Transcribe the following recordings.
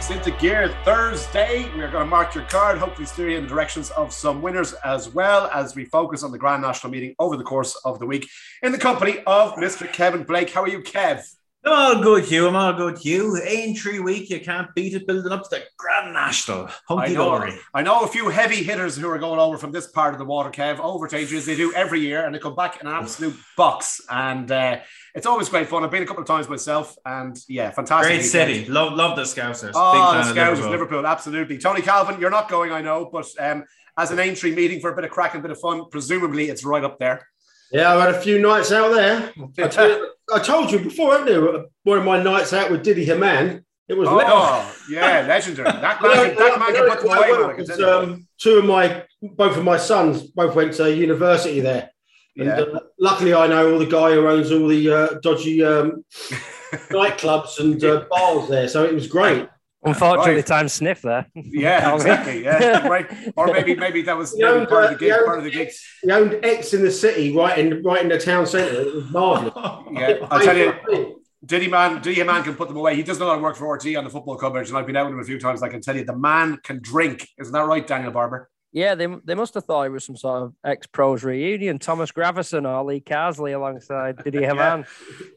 kicks into gear Thursday. We're going to mark your card, hopefully steer you in the directions of some winners as well as we focus on the Grand National meeting over the course of the week in the company of Mr. Kevin Blake. How are you, Kev? I'm all good, Hugh. I'm all good, Hugh. Aintree week, you can't beat it. Building up to the Grand National. Hunky I know, dory. I know a few heavy hitters who are going over from this part of the water, Kev, over to Aintree as they do every year, and they come back in an absolute box. And uh, it's always great fun. I've been a couple of times myself, and yeah, fantastic. Great city. Love, love the Scousers. Oh, Big the Scousers, Liverpool. Liverpool. absolutely. Tony Calvin, you're not going, I know, but um, as an Aintree meeting for a bit of crack and a bit of fun, presumably it's right up there. Yeah, I've had a few nights out there. I, you- I told you before, haven't I? One of my nights out with Didi Hamann. It was Oh, yeah, legendary. That man, that man put away, well man, I can because, um, two of my, both of my sons, both went to university there. And, Yeah. uh, luckily, I know all the guy who owns all the uh, dodgy um, nightclubs and uh, bars there, so it was great. Unfortunately, Right. time sniff there. Yeah, exactly. Yeah, right. Or maybe, maybe that was You maybe owned, part of uh, the gig. owned Part of the gig. X- He owned X in the city, right in right in the town centre. It was marvellous. Yeah, I'll tell you, Didi man, Didi man can put them away. He does not know how to work for RT on the football coverage, and I've been out with him a few times. I can tell you, the man can drink. Isn't that right, Daniel Barber? Yeah, they, they must have thought it was some sort of ex pros reunion. Thomas Gravesen or Lee Carsley alongside Didi Hamann.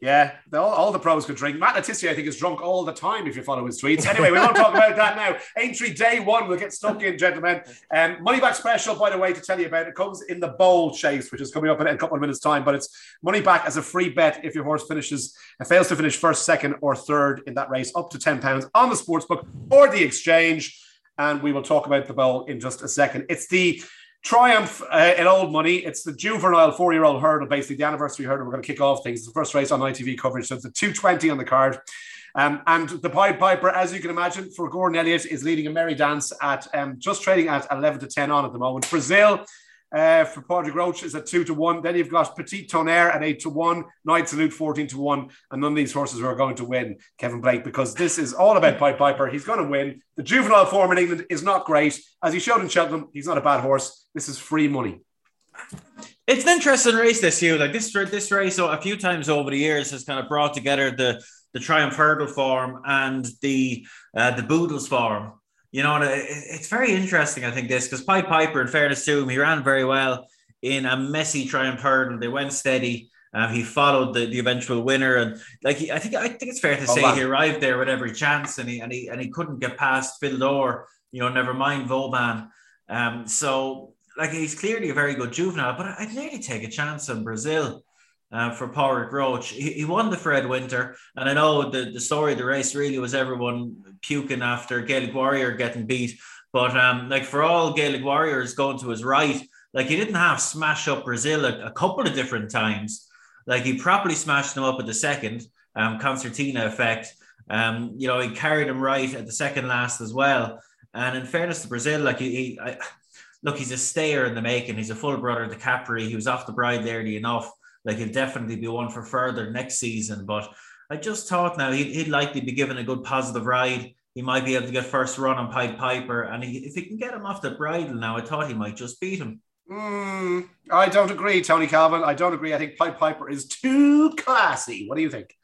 Yeah, the- all, all the pros could drink. Matt Le Tissier, I think, is drunk all the time if you follow his tweets. Anyway, we won't talk about that now. Aintree day one, we'll get stuck in, gentlemen. Um, money back special, by the way, to tell you about it comes in the bowl chase, which is coming up in a couple of minutes' time. But it's money back as a free bet if your horse finishes and fails to finish first, second, or third in that race, up to ten pounds on the sportsbook or the exchange. And we will talk about the bowl in just a second. It's the Triumph uh, in old money. It's the juvenile four-year-old hurdle, basically the anniversary hurdle. We're going to kick off things. It's the first race on ITV coverage, so it's the 220 on the card. Um, and the Pied Piper, as you can imagine, for Gordon Elliott, is leading a merry dance at um, just trading at 11 to 10 on at the moment. Brazil uh, for Padraig Roche is at 2 to 1. Then you've got Petit Tonnerre at 8 to 1, Night Salute 14 to 1. And none of these horses are going to win, Kevin Blake, because this is all about Pied Piper. He's going to win. The juvenile form in England is not great. As he showed in Cheltenham, he's not a bad horse. This is free money. It's an interesting race this year. Like this, this race, a few times over the years, has kind of brought together the the Triumph Hurdle form and the uh, the Boodles form. You know, it's very interesting. I think this because Pied Piper, in fairness to him, he ran very well in a messy Triumph Hurdle. They went steady. Um, he followed the, the eventual winner, and like he, I think I think it's fair to Oh, say man. he arrived there with every chance, and he and he and he couldn't get past Fil Dor. You know, never mind Vauban. Um, so like he's clearly a very good juvenile, but I'd nearly take a chance on Brazil uh, for Padraig Roche. He, he won the Fred Winter, and I know the, the story of the race really was everyone puking after Gaelic Warrior getting beat. But um, like for all Gaelic Warriors going to his right, like he didn't have smash up Brazil a, a couple of different times. Like he properly smashed them up at the second um, concertina effect. Um, you know, he carried him right at the second last as well. And in fairness to Brazil, like he, he I, look, he's a stayer in the making. He's a full brother to Capri. He was off the bride early enough. Like he'll definitely be one for further next season. But I just thought now he'd, he'd likely be given a good positive ride. He might be able to get first run on Pied Piper, and he, if he can get him off the bridle now, I thought he might just beat him. Mm, I don't agree, Tony Calvin. I don't agree. I think Pied Piper is too classy. What do you think?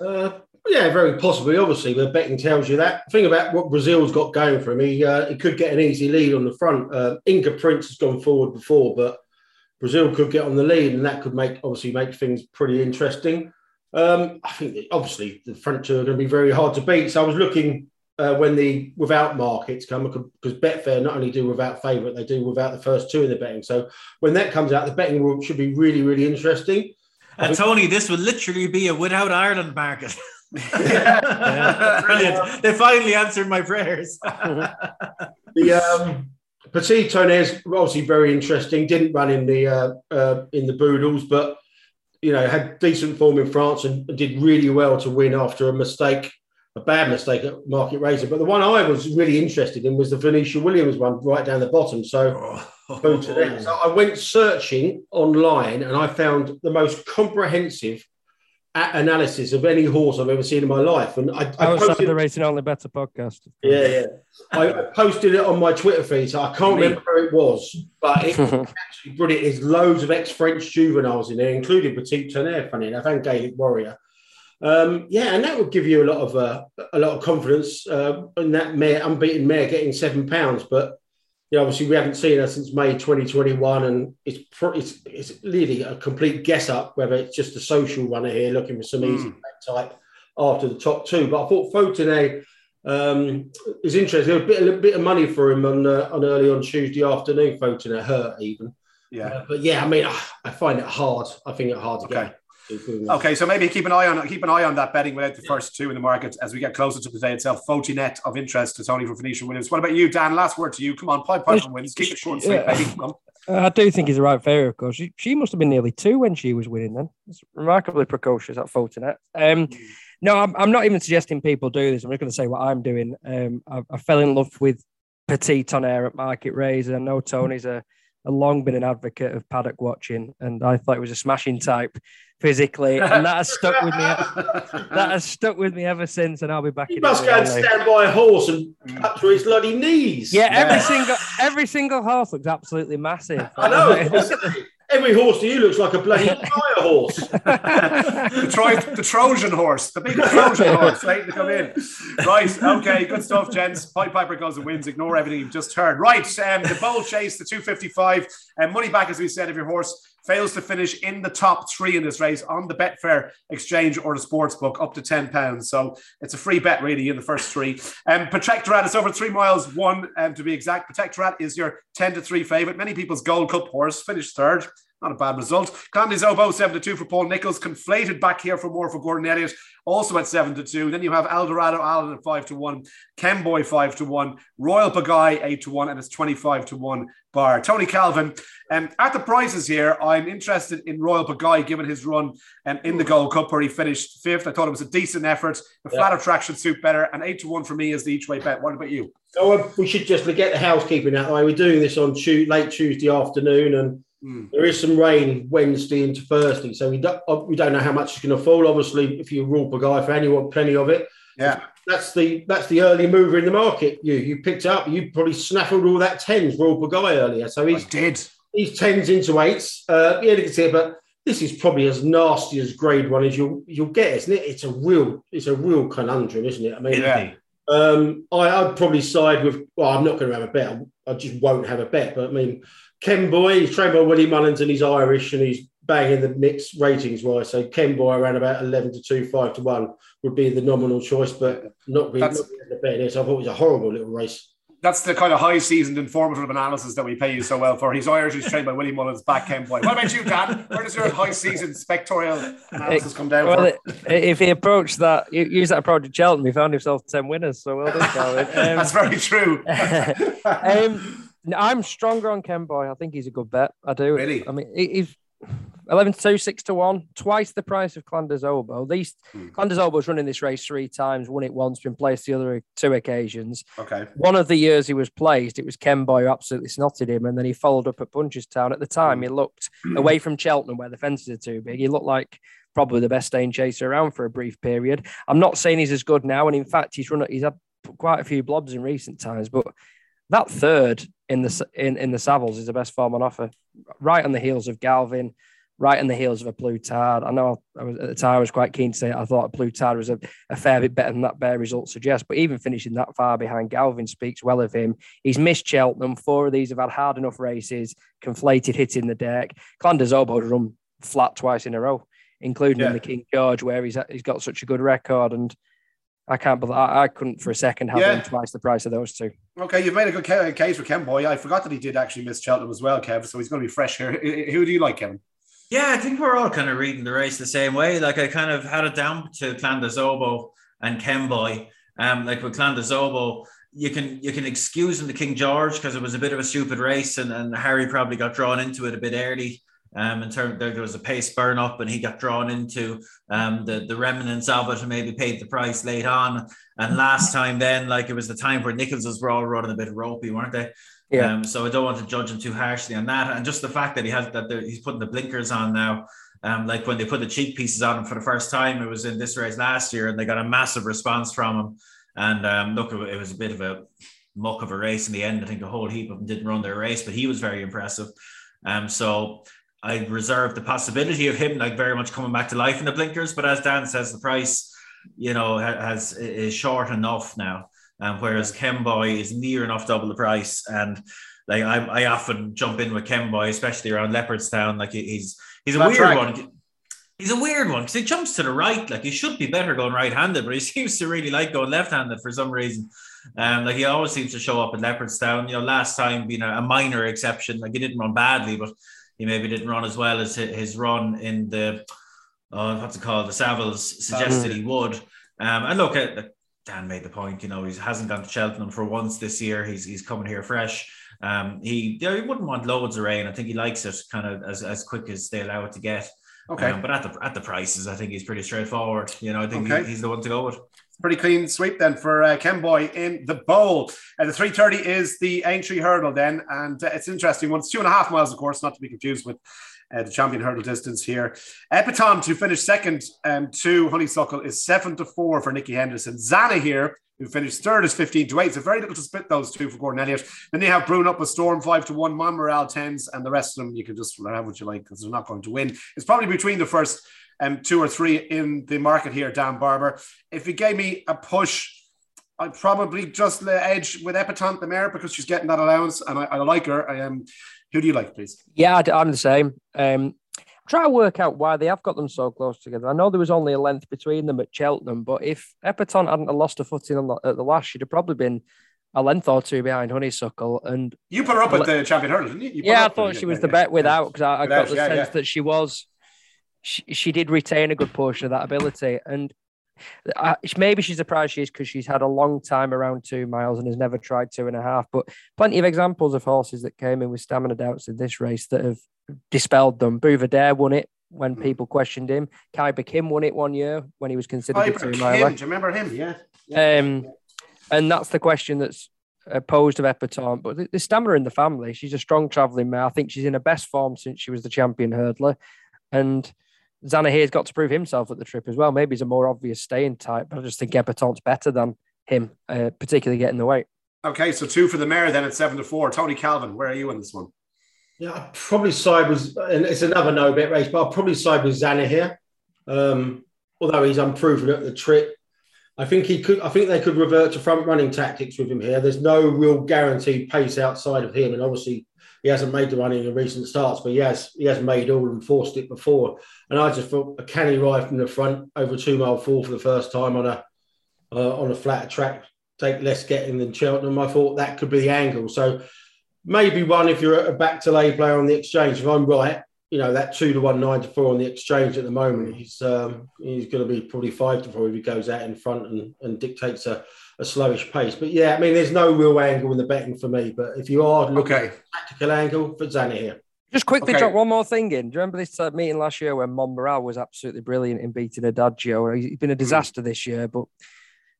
Uh, yeah, very possibly. Obviously, the betting tells you that. The thing about what Brazil's got going for him, he, uh, he could get an easy lead on the front. Uh, Inca Prince has gone forward before, but Brazil could get on the lead, and that could make obviously make things pretty interesting. Um, I think that obviously the front two are going to be very hard to beat. So I was looking uh, when the without markets come because Betfair not only do without favourite, they do without the first two in the betting. So when that comes out, the betting will, should be really really interesting. And Tony, this would literally be a without Ireland market. Yeah. Brilliant. They finally answered my prayers. The um, Petit is obviously very interesting. Didn't run in the uh, uh, in the Boodles, but you know had decent form in France and did really well to win after a mistake, a bad mistake at Market Rasen. But the one I was really interested in was the Venetia Williams one, right down the bottom. So that. So I went searching online and I found the most comprehensive analysis of any horse I've ever seen in my life. And I, I Outside posted, the Racing Only Better podcast. yeah, yeah. I I posted it on my Twitter feed, so I can't remember where it was, but it was actually brilliant. There's loads of ex-French juveniles in there, including Petit Tonnerre, funny enough, and Gaelic Warrior. Um, yeah, and that would give you a lot of uh, a lot of confidence uh, in that mare, unbeaten mare getting seven pounds. But you know, obviously we haven't seen her since May 2021, and it's pro- it's, it's really a complete guess up whether it's just a social runner here looking for some easy type after the top two. But I thought Faultinet um, is interesting. A bit, a bit of money for him on uh, on early on Tuesday afternoon. Faultinet hurt even. Yeah. Uh, but yeah, I mean, I find it hard. I think it hard to Okay. get. Okay, so maybe keep an eye on keep an eye on that betting without the first two in the market as we get closer to the day itself. Net of interest to Tony for Venetia Williams. What about you, Dan? Last word to you. Come on, pipe pipe and wins. Keep it short and sweet, Yeah. baby. Come on. Uh, I do think he's the right favourite, of course. She, she must have been nearly two when she was winning then. It's remarkably precocious at Photonet. Um, no, I'm, I'm not even suggesting people do this. I'm just going to say what I'm doing. Um, I, I fell in love with Petit Tonnerre at Market Rasen. I know Tony's a, a long been an advocate of paddock watching, and I thought he was a smashing type physically, and that has stuck with me. That has stuck with me ever since, and I'll be back. He in must go and stand by a horse and up to his bloody knees. Yeah, every single every single horse looks absolutely massive. I know. Every horse to you looks like a bloody fire horse. the, Troy, the Trojan horse, the big Trojan horse, waiting to come in. Right, okay, good stuff, gents. Pied Piper goes and wins. Ignore everything you've just heard. Right, um, the bowl chase, the 255, and money back, as we said, if your horse fails to finish in the top three in this race on the Betfair exchange or the sports book, up to £10. So it's a free bet, really, in the first three. Um, Protektorat is over three miles, one um, to be exact. Protektorat is your 10 to 3 favourite. Many people's Gold Cup horse finished third. Not a bad result. Clan Des Obeaux, 7 to 2 for Paul Nicholls. Conflated back here for more for Gordon Elliott, also at 7 to 2. Then you have Eldorado Allen at 5 to 1. Kemboy 5 to 1. Royale Pagaille 8 to 1. And it's 25 to 1 bar. Tony Calvin, um, at the prices here, I'm interested in Royale Pagaille given his run um, in the Gold Cup where he finished fifth. I thought it was a decent effort. The Yeah. flatter track should suit better. And 8 to 1 for me is the each way bet. What about you? So uh, we should just get the housekeeping out of the way. We're doing this on late Tuesday afternoon, and Hmm. there is some rain Wednesday into Thursday, so we don't uh, we don't know how much it's going to fall. Obviously, if you're a raw guy fan, you want plenty of it. Yeah. That's the that's the early mover in the market. You you picked up. You probably snaffled all that tens raw guy earlier. So I he's did. he's tens into eights. Uh, yeah, you can see it, but this is probably as nasty as grade one as you'll you'll get, isn't it? It's a real it's a real conundrum, isn't it? I mean, Yeah. um, I, I'd probably side with. Well, I'm not going to have a bet. I just won't have a bet. But I mean, Kemboy, he's trained by Willie Mullins, and he's Irish, and he's banging the mix ratings wise. So Kemboy around about eleven to two, five to one would be the nominal choice, but not really, not That's- really the bet. This I thought it was a horrible little race. That's the kind of high seasoned informative analysis that we pay you so well for. He's Irish, he's trained by Willie Mullins, back Kemboy. What about you, Dan? Where does your high seasoned spectorial analysis come down Well, from? if he approached that, u- use that approach at Cheltenham, he found himself 10 winners. So well done, Calvin. Um, That's very true. um, I'm stronger on Kemboy. I think he's a good bet. I do. Really? I mean, he's 11 to 2, 6 to 1, twice the price of Clan Des Obeaux. These Hmm. Clan Des Obeaux's running this race three times, won it once, been placed the other two occasions. okay. One of the years he was placed, it was Kemboy who absolutely snotted him, and then he followed up at Punchestown. At the time, he looked away from Cheltenham, where the fences are too big. He looked like probably the best staying chaser around for a brief period. I'm not saying he's as good now, and in fact, he's run. He's had quite a few blobs in recent times, but that third in the in in the Savills is the best form on offer, right on the heels of Galvin. Right on the heels of A Plus Tard. I know I was at the time I was quite keen to say I thought A Plus Tard was a, a fair bit better than that bare result suggests, but even finishing that far behind Galvin speaks well of him. He's missed Cheltenham. Four of these have had hard enough races, conflated hitting the deck. Clan Des Obeaux's run flat twice in a row, including Yeah. in the King George, where he's he's got such a good record. And I can't believe I, I couldn't for a second have Yeah. him twice the price of those two. Okay, you've made a good case for Kemboy. I forgot that he did actually miss Cheltenham as well, Kev, so he's going to be fresh here. I- I- Who do you like, Kevin? Yeah, I think we're all kind of reading the race the same way. Like I kind of had it down to Clan Des Obeaux and Kemboy. Um, like with Clan Des Obeaux, you can you can excuse him to King George because it was a bit of a stupid race, and, and Harry probably got drawn into it a bit early. Um, in terms there, there was a pace burn up, and he got drawn into um the the remnants of it, and maybe paid the price late on. And last time, then like it was the time where Nicholls's were all running a bit ropey, weren't they? Yeah. Um, so I don't want to judge him too harshly on that. And just the fact that he has that he's putting the blinkers on now. Um, like when they put the cheek pieces on him for the first time, it was in this race last year, and they got a massive response from him. And um, look, it was a bit of a muck of a race in the end. I think a whole heap of them didn't run their race, but he was very impressive. Um, so I reserve the possibility of him like very much coming back to life in the blinkers. But as Dan says, the price, you know, has is short enough now. Um, whereas Kemboy is near enough double the price. And like I, I often jump in with Kemboy, especially around Leopardstown. Like he's he's a weird track. one. He's a weird one because he jumps to the right. Like he should be better going right-handed, but he seems to really like going left-handed for some reason. Um, like he always seems to show up at Leopardstown. You know, last time being a, a minor exception. Like he didn't run badly, but he maybe didn't run as well as his run in the uh, what's it called? The Savills suggested he would. Um, and look at Dan made the point. You know, he hasn't gone to Cheltenham for once this year. He's he's coming here fresh. Um, he you know, he wouldn't want loads of rain. I think he likes it kind of as, as quick as they allow it to get. Okay. Um, but at the at the prices, I think he's pretty straightforward. You know, I think okay. he, he's the one to go with. Pretty clean sweep then for uh, Kemboy in the bowl. And uh, the 330 is the Aintree hurdle then. And uh, it's interesting one. It's two and a half miles, of course, not to be confused with uh, the champion hurdle distance here. Epatante to finish second um, to Honeysuckle is seven to four for Nicky Henderson. Zanahiyr, who finished third is 15 to 8. So very little to split those two for Gordon Elliott. Then they have Brewin'upastorm 5 to 1, Monmiral 10s, and the rest of them you can just have what you like because they're not going to win. It's probably between the first um, two or three in the market here, Dan Barber. If you gave me a push, I'd probably just edge with Epatante the mare because she's getting that allowance and I, I like her. I. Um, who do you like, please? Yeah, I'm the same. Um, try to work out why they have got them so close together. I know there was only a length between them at Cheltenham, but if Epatante hadn't lost a footing on the, at the last, she'd have probably been a length or two behind Honeysuckle. And you put her up at the champion hurdle, didn't you? you yeah, I thought she was the bet without because I, I got the yeah, sense yeah. that she was. She, she did retain a good portion of that ability, and I, maybe she's surprised she is because she's had a long time around two miles and has never tried two and a half. But plenty of examples of horses that came in with stamina doubts in this race that have dispelled them. Buveur d'Air won it when mm. people questioned him. Khyber Kim won it one year when he was considered a two miler. Do you remember him? Yeah. Um, and that's the question that's uh, posed of Epatante. But the, the stamina in the family. She's a strong travelling mare. I think she's in her best form since she was the champion hurdler. And Zanahiyr's got to prove himself at the trip as well. Maybe he's a more obvious staying type, but I just think Epatante's better than him, uh, particularly getting the weight. Okay, so two for the mare then at seven to four. Tony Calvin, where are you in this one? Yeah, I'd probably side with, and it's another no bet race, but I'll probably side with Zanahiyr. Um, although he's unproven at the trip, I think he could. I think they could revert to front running tactics with him here. There's no real guaranteed pace outside of him, and obviously he hasn't made the running in the recent starts, but he has he has made all and forced it before. And I just thought a canny ride from the front over two mile four for the first time on a uh, on a flatter track, take less getting than Cheltenham. I thought that could be the angle. So maybe one if you're a back to lay player on the exchange. If I'm right, you know that two to one, nine to four on the exchange at the moment. He's um, he's going to be probably five to four if he goes out in front and, and dictates a, a slowish pace. But yeah, I mean, there's no real angle in the betting for me. But if you are looking okay. at tactical angle for Zanahiyr. Just quickly okay. drop one more thing in. Do you remember this uh, meeting last year when Monmiral was absolutely brilliant in beating Adagio? He's been a hmm. disaster this year, but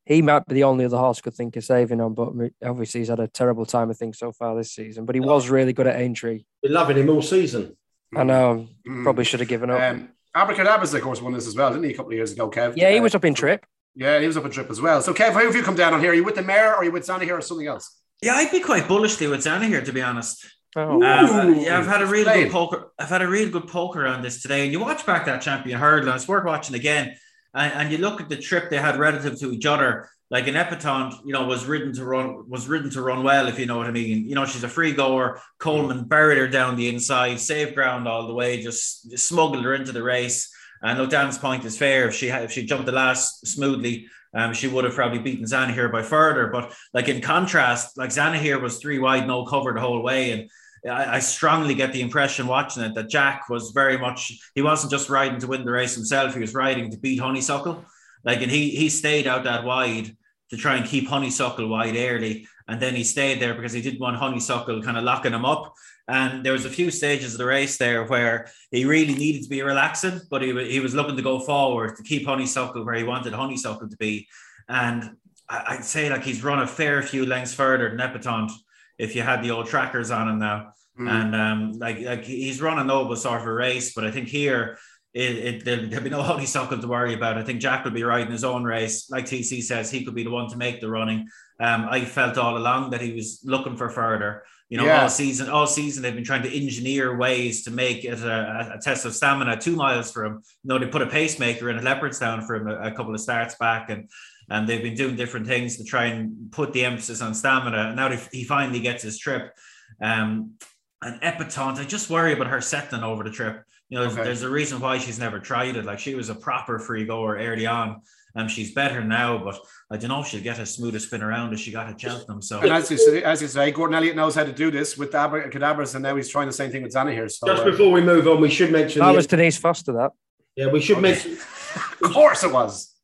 he might be the only other horse could think of saving on, but obviously he's had a terrible time, I think, so far this season. But he was really good at Aintree. Been loving him all season. I know. Mm. Probably should have given up. Um, Abacadabras, of course, won this as well, didn't he, a couple of years ago, Kev? Yeah, he was up in trip. Yeah, he was up in trip as well. So, Kev, how have you come down on here? Are you with the mayor or are you with Zanahiyr or something else? Yeah, I'd be quite bullishly with Zanahiyr, to be honest. Oh. Um, yeah, I've had a real good poker. I've had a real good poker on this today, and you watch back that champion hurdle, and it's worth watching again. And, and you look at the trip they had relative to each other like an Epatante, you know, was ridden to run was ridden to run well, if you know what I mean. You know, she's a free goer. Coleman buried her down the inside, saved ground all the way, just, just smuggled her into the race. And look, Dan's point is fair. If she had, if she jumped the last smoothly, um, she would have probably beaten Zanahiyr by further. But like in contrast, like Zanahiyr was three wide, no cover the whole way, and I, I, strongly get the impression watching it that Jack was very much he wasn't just riding to win the race himself; he was riding to beat Honeysuckle. Like, and he he stayed out that wide to try and keep Honeysuckle wide early. And then he stayed there because he didn't want Honeysuckle kind of locking him up. And there was a few stages of the race there where he really needed to be relaxing, but he, he was looking to go forward to keep Honeysuckle where he wanted Honeysuckle to be. And I'd say like he's run a fair few lengths further than Epatante if you had the old trackers on him now. Mm. And um, like like he's run a noble sort of a race, but I think here it, it there'll, there'll, be no honeysuckle to worry about. I think Jack will be riding his own race. Like TC says, he could be the one to make the running. Um, I felt all along that he was looking for further. You know, yeah. all season, all season they've been trying to engineer ways to make it a, a, test of stamina. Two miles for him. You know, they put a pacemaker in at Leopardstown for him a, a couple of starts back, and and they've been doing different things to try and put the emphasis on stamina. And now he finally gets his trip. Um, and Epatante, I just worry about her settling over the trip. You know, there's, okay. there's, a reason why she's never tried it. Like she was a proper free goer early on. and she's better now, but I don't know if she'll get as smooth a spin around as she got at Cheltenham. So, and as you say, as you say, Gordon Elliott knows how to do this with Cadabras, and now he's trying the same thing with Zanahiyr. So, just uh, before we move on, we should mention that was Denise Foster. That yeah, we should okay. mention. of course, it was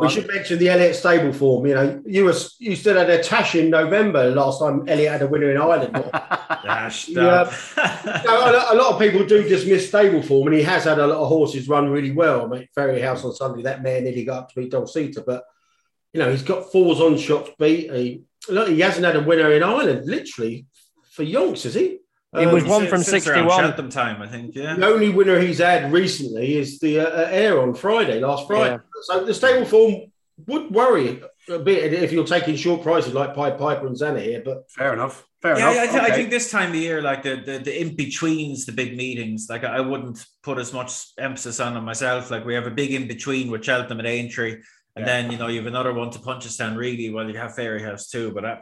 we should mention the Elliott stable form. You know, you were you stood at a tash in November last time Elliott had a winner in Ireland. yeah, a lot of people do dismiss stable form, and he has had a lot of horses run really well. I mean, Fairyhouse on Sunday, that man nearly got up to beat Dulcita, but you know, he's got fours on shots beat. He, look, he hasn't had a winner in Ireland literally for yonks, has he? It was um, one from 61. time, I think. Yeah. The only winner he's had recently is the uh, Ayr on Friday, last Friday. Yeah. So the stable form would worry a bit if you're taking short prices like Pied Piper and Zanahiyr, but fair enough. Fair yeah, enough. I, th- okay. I, think this time of year, like the the, the in betweens, the big meetings, like I wouldn't put as much emphasis on them myself. Like we have a big in between with Cheltenham and Aintree, and yeah. then you know you have another one to Punchestown really. Well, you have Fairyhouse too, but. Uh,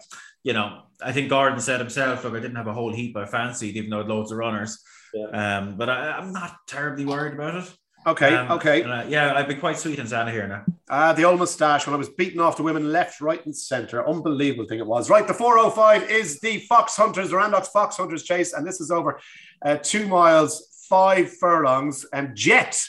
you know, I think Gordon said himself, look, I didn't have a whole heap I fancied, even though I had loads of runners. Yeah. Um, but I, am not terribly worried about it. Okay, um, okay. Uh, yeah, I'd be quite sweet and here now. Uh, the old moustache when I was beating off the women left, right, and centre. Unbelievable thing it was. Right, the 405 is the Fox Hunters, the Randox Fox Hunters chase, and this is over uh, two miles, five furlongs, and Jet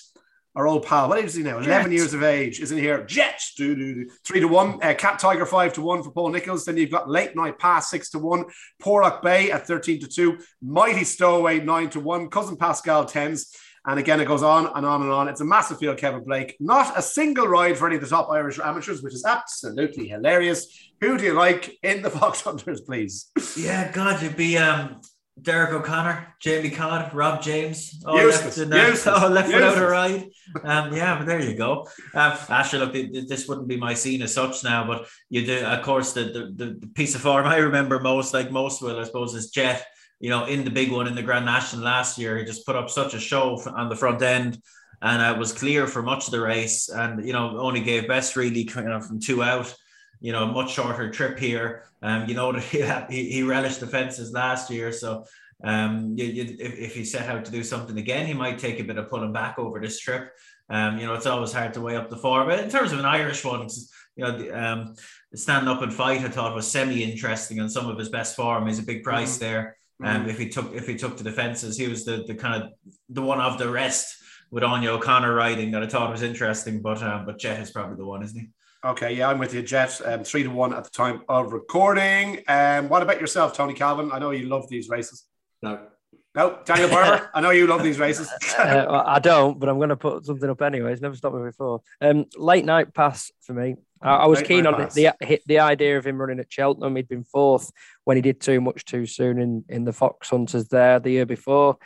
our old pal. What age is he now? 11 years of age. Isn't here? Jets. Do, do, do. Three to one. Uh, Cat Tiger, five to one for Paul Nichols. Then you've got Late Night Pass, six to one. Porlock Bay at 13 to two. Mighty Stowaway, nine to one. Cousin Pascal, tens. And again, it goes on and on and on. It's a massive field, Kevin Blake. Not a single ride for any of the top Irish amateurs, which is absolutely hilarious. Who do you like in the Fox Hunters, please? Yeah, God, you'd be um, Derek O'Connor, Jamie Codd, Rob James, all useless, left, in, uh, all left without a ride. Um, yeah, but there you go. Um, actually, look, this wouldn't be my scene as such now, but you do, of course, the, the, the piece of form I remember most, like most will, I suppose, is Jet. You know, in the big one in the Grand National last year, he just put up such a show on the front end, and it uh, was clear for much of the race, and you know, only gave best really kind of from two out you know, a much shorter trip here. Um, you know he, he relished the fences last year, so um, you, you, if, if he set out to do something again, he might take a bit of pulling back over this trip. Um, you know, it's always hard to weigh up the form. But in terms of an Irish one, you know, the, um, stand up and fight, I thought was semi interesting and some of his best form. He's a big price mm-hmm. there. Um, mm-hmm. if he took if he took to the fences, he was the the kind of the one of the rest with Anya O'Connor riding that I thought was interesting. But um, but Jet is probably the one, isn't he? Okay, yeah, I'm with you, Jet. Um, three to one at the time of recording. Um, what about yourself, Tony Calvin? I know you love these races. No. No, Daniel Barber. I know you love these races. uh, well, I don't, but I'm going to put something up anyways. Never stopped me before. Um, late night pass for me. I, I was late keen on pass. the, the the idea of him running at Cheltenham. He'd been fourth when he did too much too soon in in the Fox Hunters there the year before.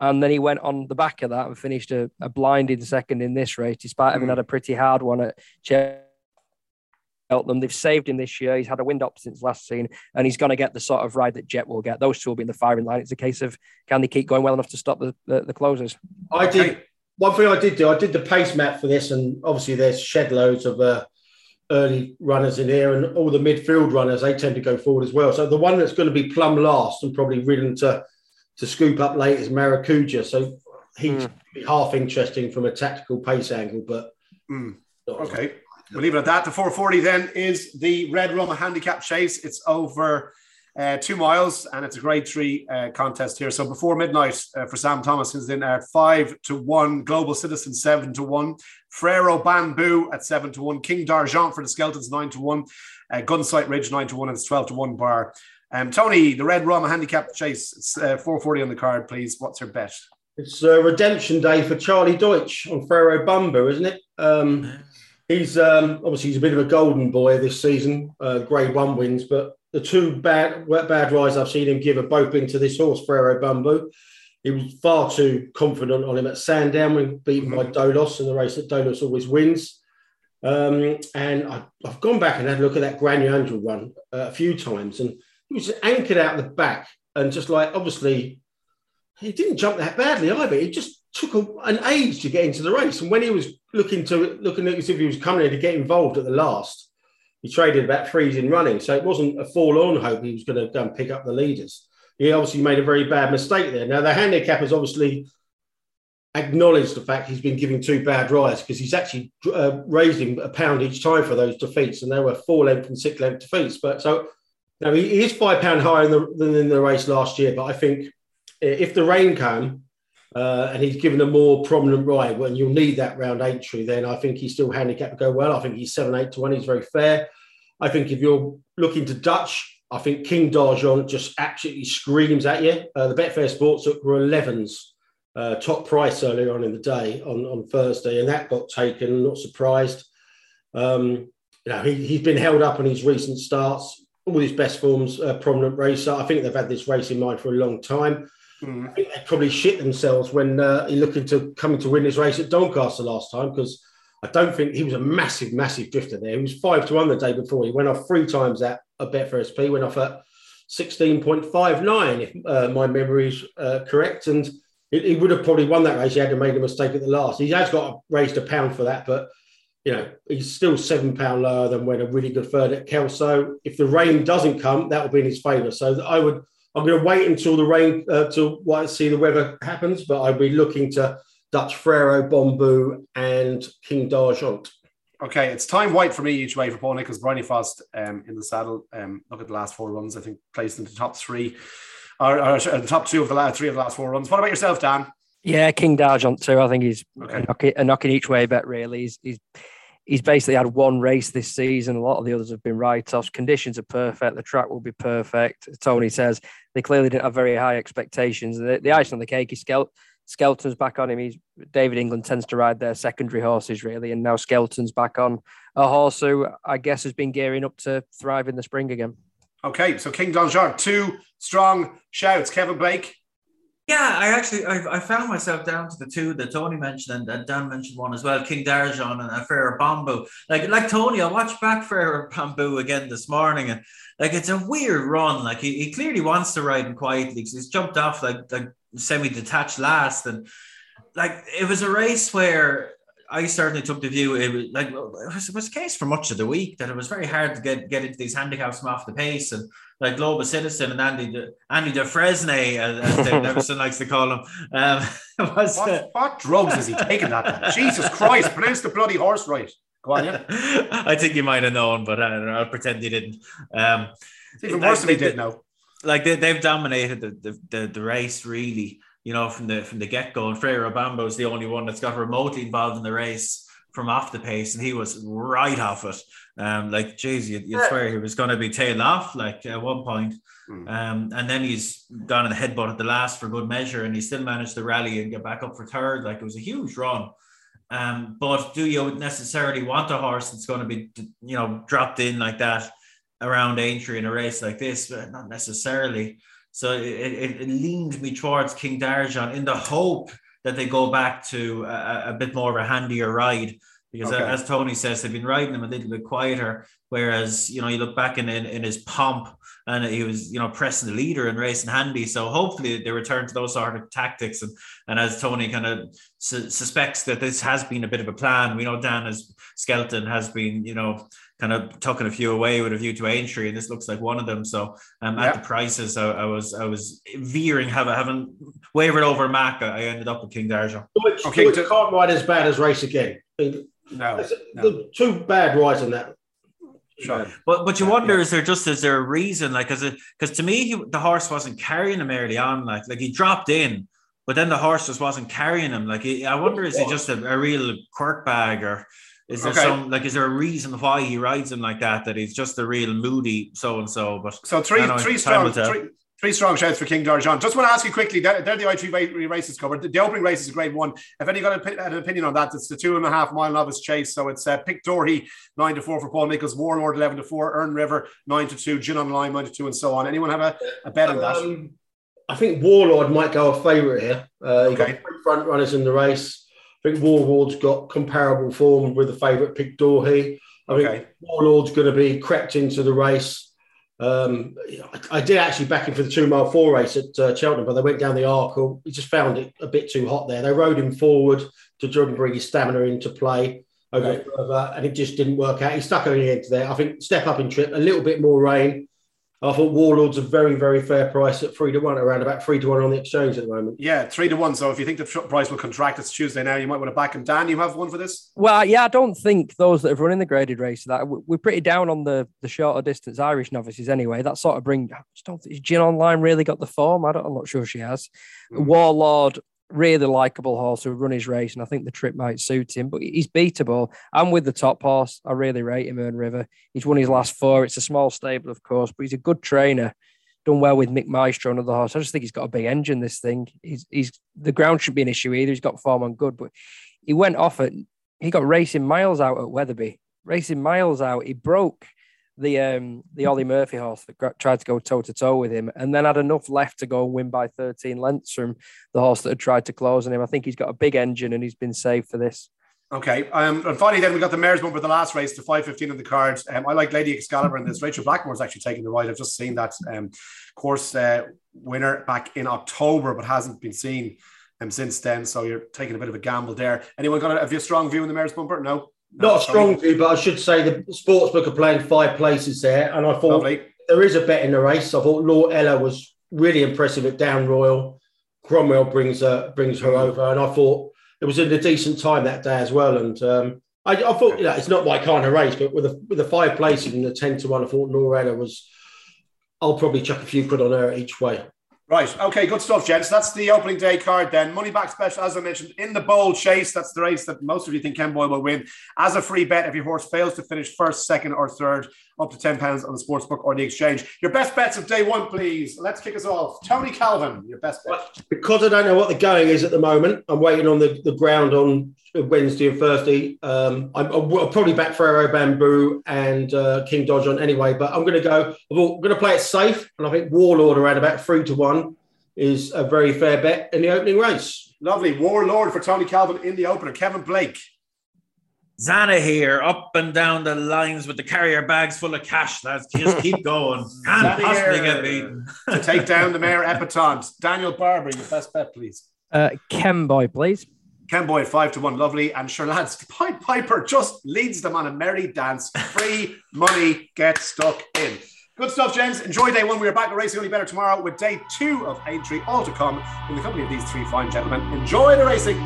And then he went on the back of that and finished a, a blinding second in this race, despite having mm. had a pretty hard one at Cheltenham help them. They've saved him this year. He's had a wind up since last season, and he's going to get the sort of ride that Jet will get. Those two will be in the firing line. It's a case of can they keep going well enough to stop the, the, the closers. I did. One thing I did do, I did the pace map for this, and obviously there's shed loads of uh, early runners in here, and all the midfield runners they tend to go forward as well. So the one that's going to be plumb last and probably ridden to to scoop up late is Maracuja. So he's mm. half interesting from a tactical pace angle, but mm. okay. We'll leave it at that. The 440 then is the Red Rum handicap chase. It's over uh, two miles and it's a grade three uh, contest here. So before midnight uh, for Sam Thomas is in at five to one, Global Citizen seven to one, Frero Banbou at seven to one, King D'Argent for the Skeltons nine to one, uh, Gunsight Ridge nine to one, and it's 12 to one bar. Um, Tony, the Red Rum handicap chase, it's uh, 440 on the card, please. What's your bet? It's a redemption day for Charlie Deutsch on Frero Banbou, isn't it? Um, He's um, obviously he's a bit of a golden boy this season, uh, Grade One wins, but the two bad bad rides I've seen him give have both been to this horse, Frero Banbou. he was far too confident on him at Sandown when beaten by Dolos in the race that Dolos always wins. Um, and I, have gone back and had a look at that Grand Annual run uh, a few times, and he was anchored out the back and just like obviously he didn't jump that badly either. It just took a, an age to get into the race, and when he was looking to looking as if he was coming in to get involved at the last, he traded about threes in running, so it wasn't a forlorn hope he was going to go and pick up the leaders he obviously made a very bad mistake there. Now, the handicappers obviously acknowledged the fact he's been giving two bad rides because he's actually uh, raised him a pound each time for those defeats, and they were four length and six length defeats. But so now he, is five pound higher in the, than in the race last year. But I think if the rain came uh, and he's given a more prominent ride, when you'll need that round Aintree, then I think he's still handicapped to go well. I think he's seven eight to one. He's very fair. I think if you're looking to Dutch, I think King D'Argent just absolutely screams at you. Uh, the Betfair Sportsbook were 11s uh, top price earlier on in the day on, on Thursday, and that got taken. Not surprised. Um, you know, he, he's been held up on his recent starts, all his best forms, uh, prominent racer. I think they've had this race in mind for a long time. Mm. Probably shit themselves when uh, he looking to coming to win this race at Doncaster last time because I don't think he was a massive, massive drifter there. He was five to one the day before. He went off three times at a Betfair SP, went off at 16.59, if uh, my memory is uh, correct. And he, he, would have probably won that race. He had to make a mistake at the last. He has got raised a pound for that, but you know, he's still seven pound lower than when a really good third at Kelso. If the rain doesn't come, that will be in his favour. So I would, I'm going to wait until the rain, uh, till what see the weather happens, but I'll be looking to Dutch Frero, Banbou, and King D'Argent. Okay, it's time white for me each way for Paul Nicholls, Bryony Frost um, in the saddle. Um, look at the last four runs, I think placed in the top three, or, or the top two of the last three of the last four runs. What about yourself, Dan? Yeah, King D'Argent too. I think he's okay. a, knocking, a knocking each way bet. Really, he's, he's he's basically had one race this season. A lot of the others have been write-offs. Conditions are perfect. The track will be perfect. Tony says they clearly didn't have very high expectations. The, the ice on the cake is Skelt Skelton's back on him. He's David England tends to ride their secondary horses really, and now Skelton's back on a horse who I guess has been gearing up to thrive in the spring again. Okay, so King Don D'Argent, two strong shouts. Kevin Blake. Yeah, I actually I, I found myself down to the two that Tony mentioned and, and Dan mentioned one as well, King D'Argent and, Frero Banbou. Like like Tony, I watched back Frero Banbou again this morning and like it's a weird run. Like he, he clearly wants to ride him quietly because he's jumped off like like semi-detached last, and like it was a race where I certainly took the view it was like it was, a case for much of the week that it was very hard to get get into these handicaps from off the pace and like Global Citizen and Andy De, Andy Dufresne as, as Dave Nevison likes to call him. Um, was, what, uh, what drugs is he taking that? Jesus Christ, pronounce the bloody horse right. Go on, yeah. I think you might have known, but I will pretend you didn't. Um, it's even worse like, than he did now like they, they've dominated the, the, the, the race really, you know, from the from the get go. And Frero Banbou is the only one that's got remotely involved in the race from off the pace, and he was right off it. Um, like, geez, you'd, you'd swear he was going to be tailed off, like at one point. Mm. Um, and then he's gone in the headbutt at the last for good measure, and he still managed to rally and get back up for third. Like, it was a huge run. Um, but do you necessarily want a horse that's going to be, you know, dropped in like that? around Aintree in a race like this, but not necessarily. So it, it, it leaned me towards King D'Argent in the hope that they go back to a, a bit more of a handier ride. Because okay. as Tony says, they've been riding him a little bit quieter. Whereas, you know, you look back in, in, in his pomp and he was, you know, pressing the leader and racing handy. So hopefully they return to those sort of tactics. And, and as Tony kind of su- suspects that this has been a bit of a plan, we know Dan as Skelton has been, you know, kind of tucking a few away with a view to Aintree, and this looks like one of them. So um, at the prices, I, I, was I was veering, having having wavered over Mac. I ended up with King D'Argent. Which, okay, which to, can't ride as bad as Race Again. No, no. two bad rides in that. Sure. But but you wonder yeah. is there just is there a reason like because because to me he, the horse wasn't carrying him early on like like he dropped in but then the horse just wasn't carrying him like he, I wonder is he just a, a real quirk bag or is there okay. some like is there a reason why he rides him like that? That he's just a real moody so and so. But so three know, three strong three, three strong shouts for King D'Argent. Just want to ask you quickly. They're, they're the I3 races covered. The, the, opening race is a grade one. If any got an opinion on that, it's the two and a half mile novice chase. So it's uh, Pic D'Orhy nine to four for Paul Nicholls, Warlord eleven to four, Earn River nine to two, Gin On Lime nine to two, and so on. Anyone have a, a bet on that? Um, I think Warlord might go a favourite here. Uh, he Okay. got three front runners in the race. I think Warlord's got comparable form with the favourite Pic D'Orhy. I Okay. think Warlord's going to be crept into the race. Um, I, I did actually back him for the two mile four race at uh, Cheltenham, but they went down the Arkle. He just found it a bit too hot there. They rode him forward to try and bring his stamina into play over Okay. further, and it just didn't work out. He stuck on the edge there. I think step up in trip, a little bit more rain. I thought Warlord's a very, very fair price at three to one, around about three to one on the exchange at the moment. Yeah, three to one. So if you think the tr- price will contract, it's Tuesday now. You might want to back him. Dan, you have one for this? Well, yeah, I don't think those that have run in the graded race that we- we're pretty down on the the shorter distance Irish novices anyway. That sort of bring. I just don't think Gin On Lime really got the form. I don't, I'm not sure she has. Mm. Warlord, really likable horse who run his race, and I think the trip might suit him. But he's beatable. I'm with the top horse. I really rate him, Earn River. He's won his last four. It's a small stable, of course, but he's a good trainer. Done well with Mick Maestro, another horse. I just think he's got a big engine. This thing, he's he's the ground should be an issue either. He's got form on good, but he went off at he got racing miles out at Wetherby, racing miles out. He broke the um the Ollie Murphy horse that tried to go toe to toe with him, and then had enough left to go and win by 13 lengths from the horse that had tried to close on him. I think he's got a big engine and he's been saved for this. Okay. Um, and finally, then we got the mares bumper, the last race, the 515 on the card. Um, I like Lady Excalibur in this. Rachel Blackmore's actually taking the ride. I've just seen that um, course uh, winner back in October, but hasn't been seen um, since then. So you're taking a bit of a gamble there. Anyone got a, have you a strong view in the mares bumper? No. No, Not a strong view, but I should say the sportsbook are playing five places there, and I thought Lovely. there is a bet in the race. I thought Law Ella was really impressive at Down Royal. Cromwell brings uh, brings her over, and I thought it was in a decent time that day as well. And um, I, I thought, you know, it's not my kind of race, but with the with the five places and the ten to one, I thought Law Ella was. I'll probably chuck a few quid on her each way. Right. Okay. Good stuff, gents. That's the opening day card then. Money back special, as I mentioned, in the bowl chase. That's the race that most of you think Kemboy will win. As a free bet, if your horse fails to finish first, second, or third, up to £10 on the sportsbook or the exchange. Your best bets of day one, please. Let's kick us off. Tony Calvin, your best bet. because I don't know what the going is at the moment, I'm waiting on the, the ground on Wednesday and Thursday. Um, I'm, I'll probably back Frero Banbou and uh, King Dodge on anyway, but I'm going to go. I'm going to play it safe, and I think Warlord around about three to one is a very fair bet in the opening race. Lovely. Warlord for Tony Calvin in the opener. Kevin Blake. Zanahiyr, up and down the lines with the carrier bags full of cash. Lads, just keep going. Can't Zana possibly get beaten. to take down the mayor Epatante. Daniel Barber, your best bet, please. Uh, Kemboy, please. Kemboy, five to one, lovely. And sure, lads, Pied Piper just leads them on a merry dance. Free money get stuck in. Good stuff, gents. Enjoy day one. We are back at Racing Only Better tomorrow with day two of Aintree, all to come in the company of these three fine gentlemen. Enjoy the racing.